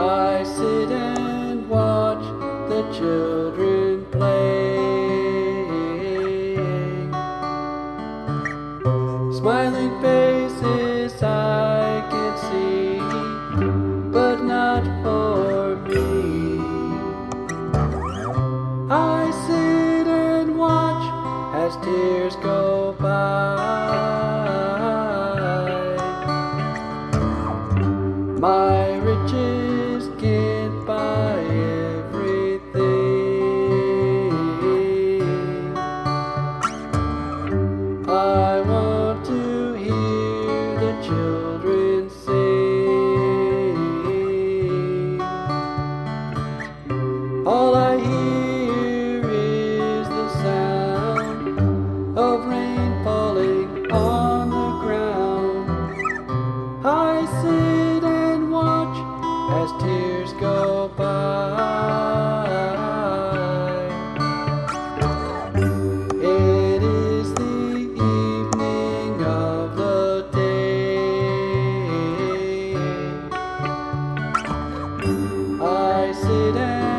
I sit and watch the children playing. Smiling faces I can see, but not for me. I sit and watch as tears go by. My sit and watch as tears go by. It is the evening of the day. I sit and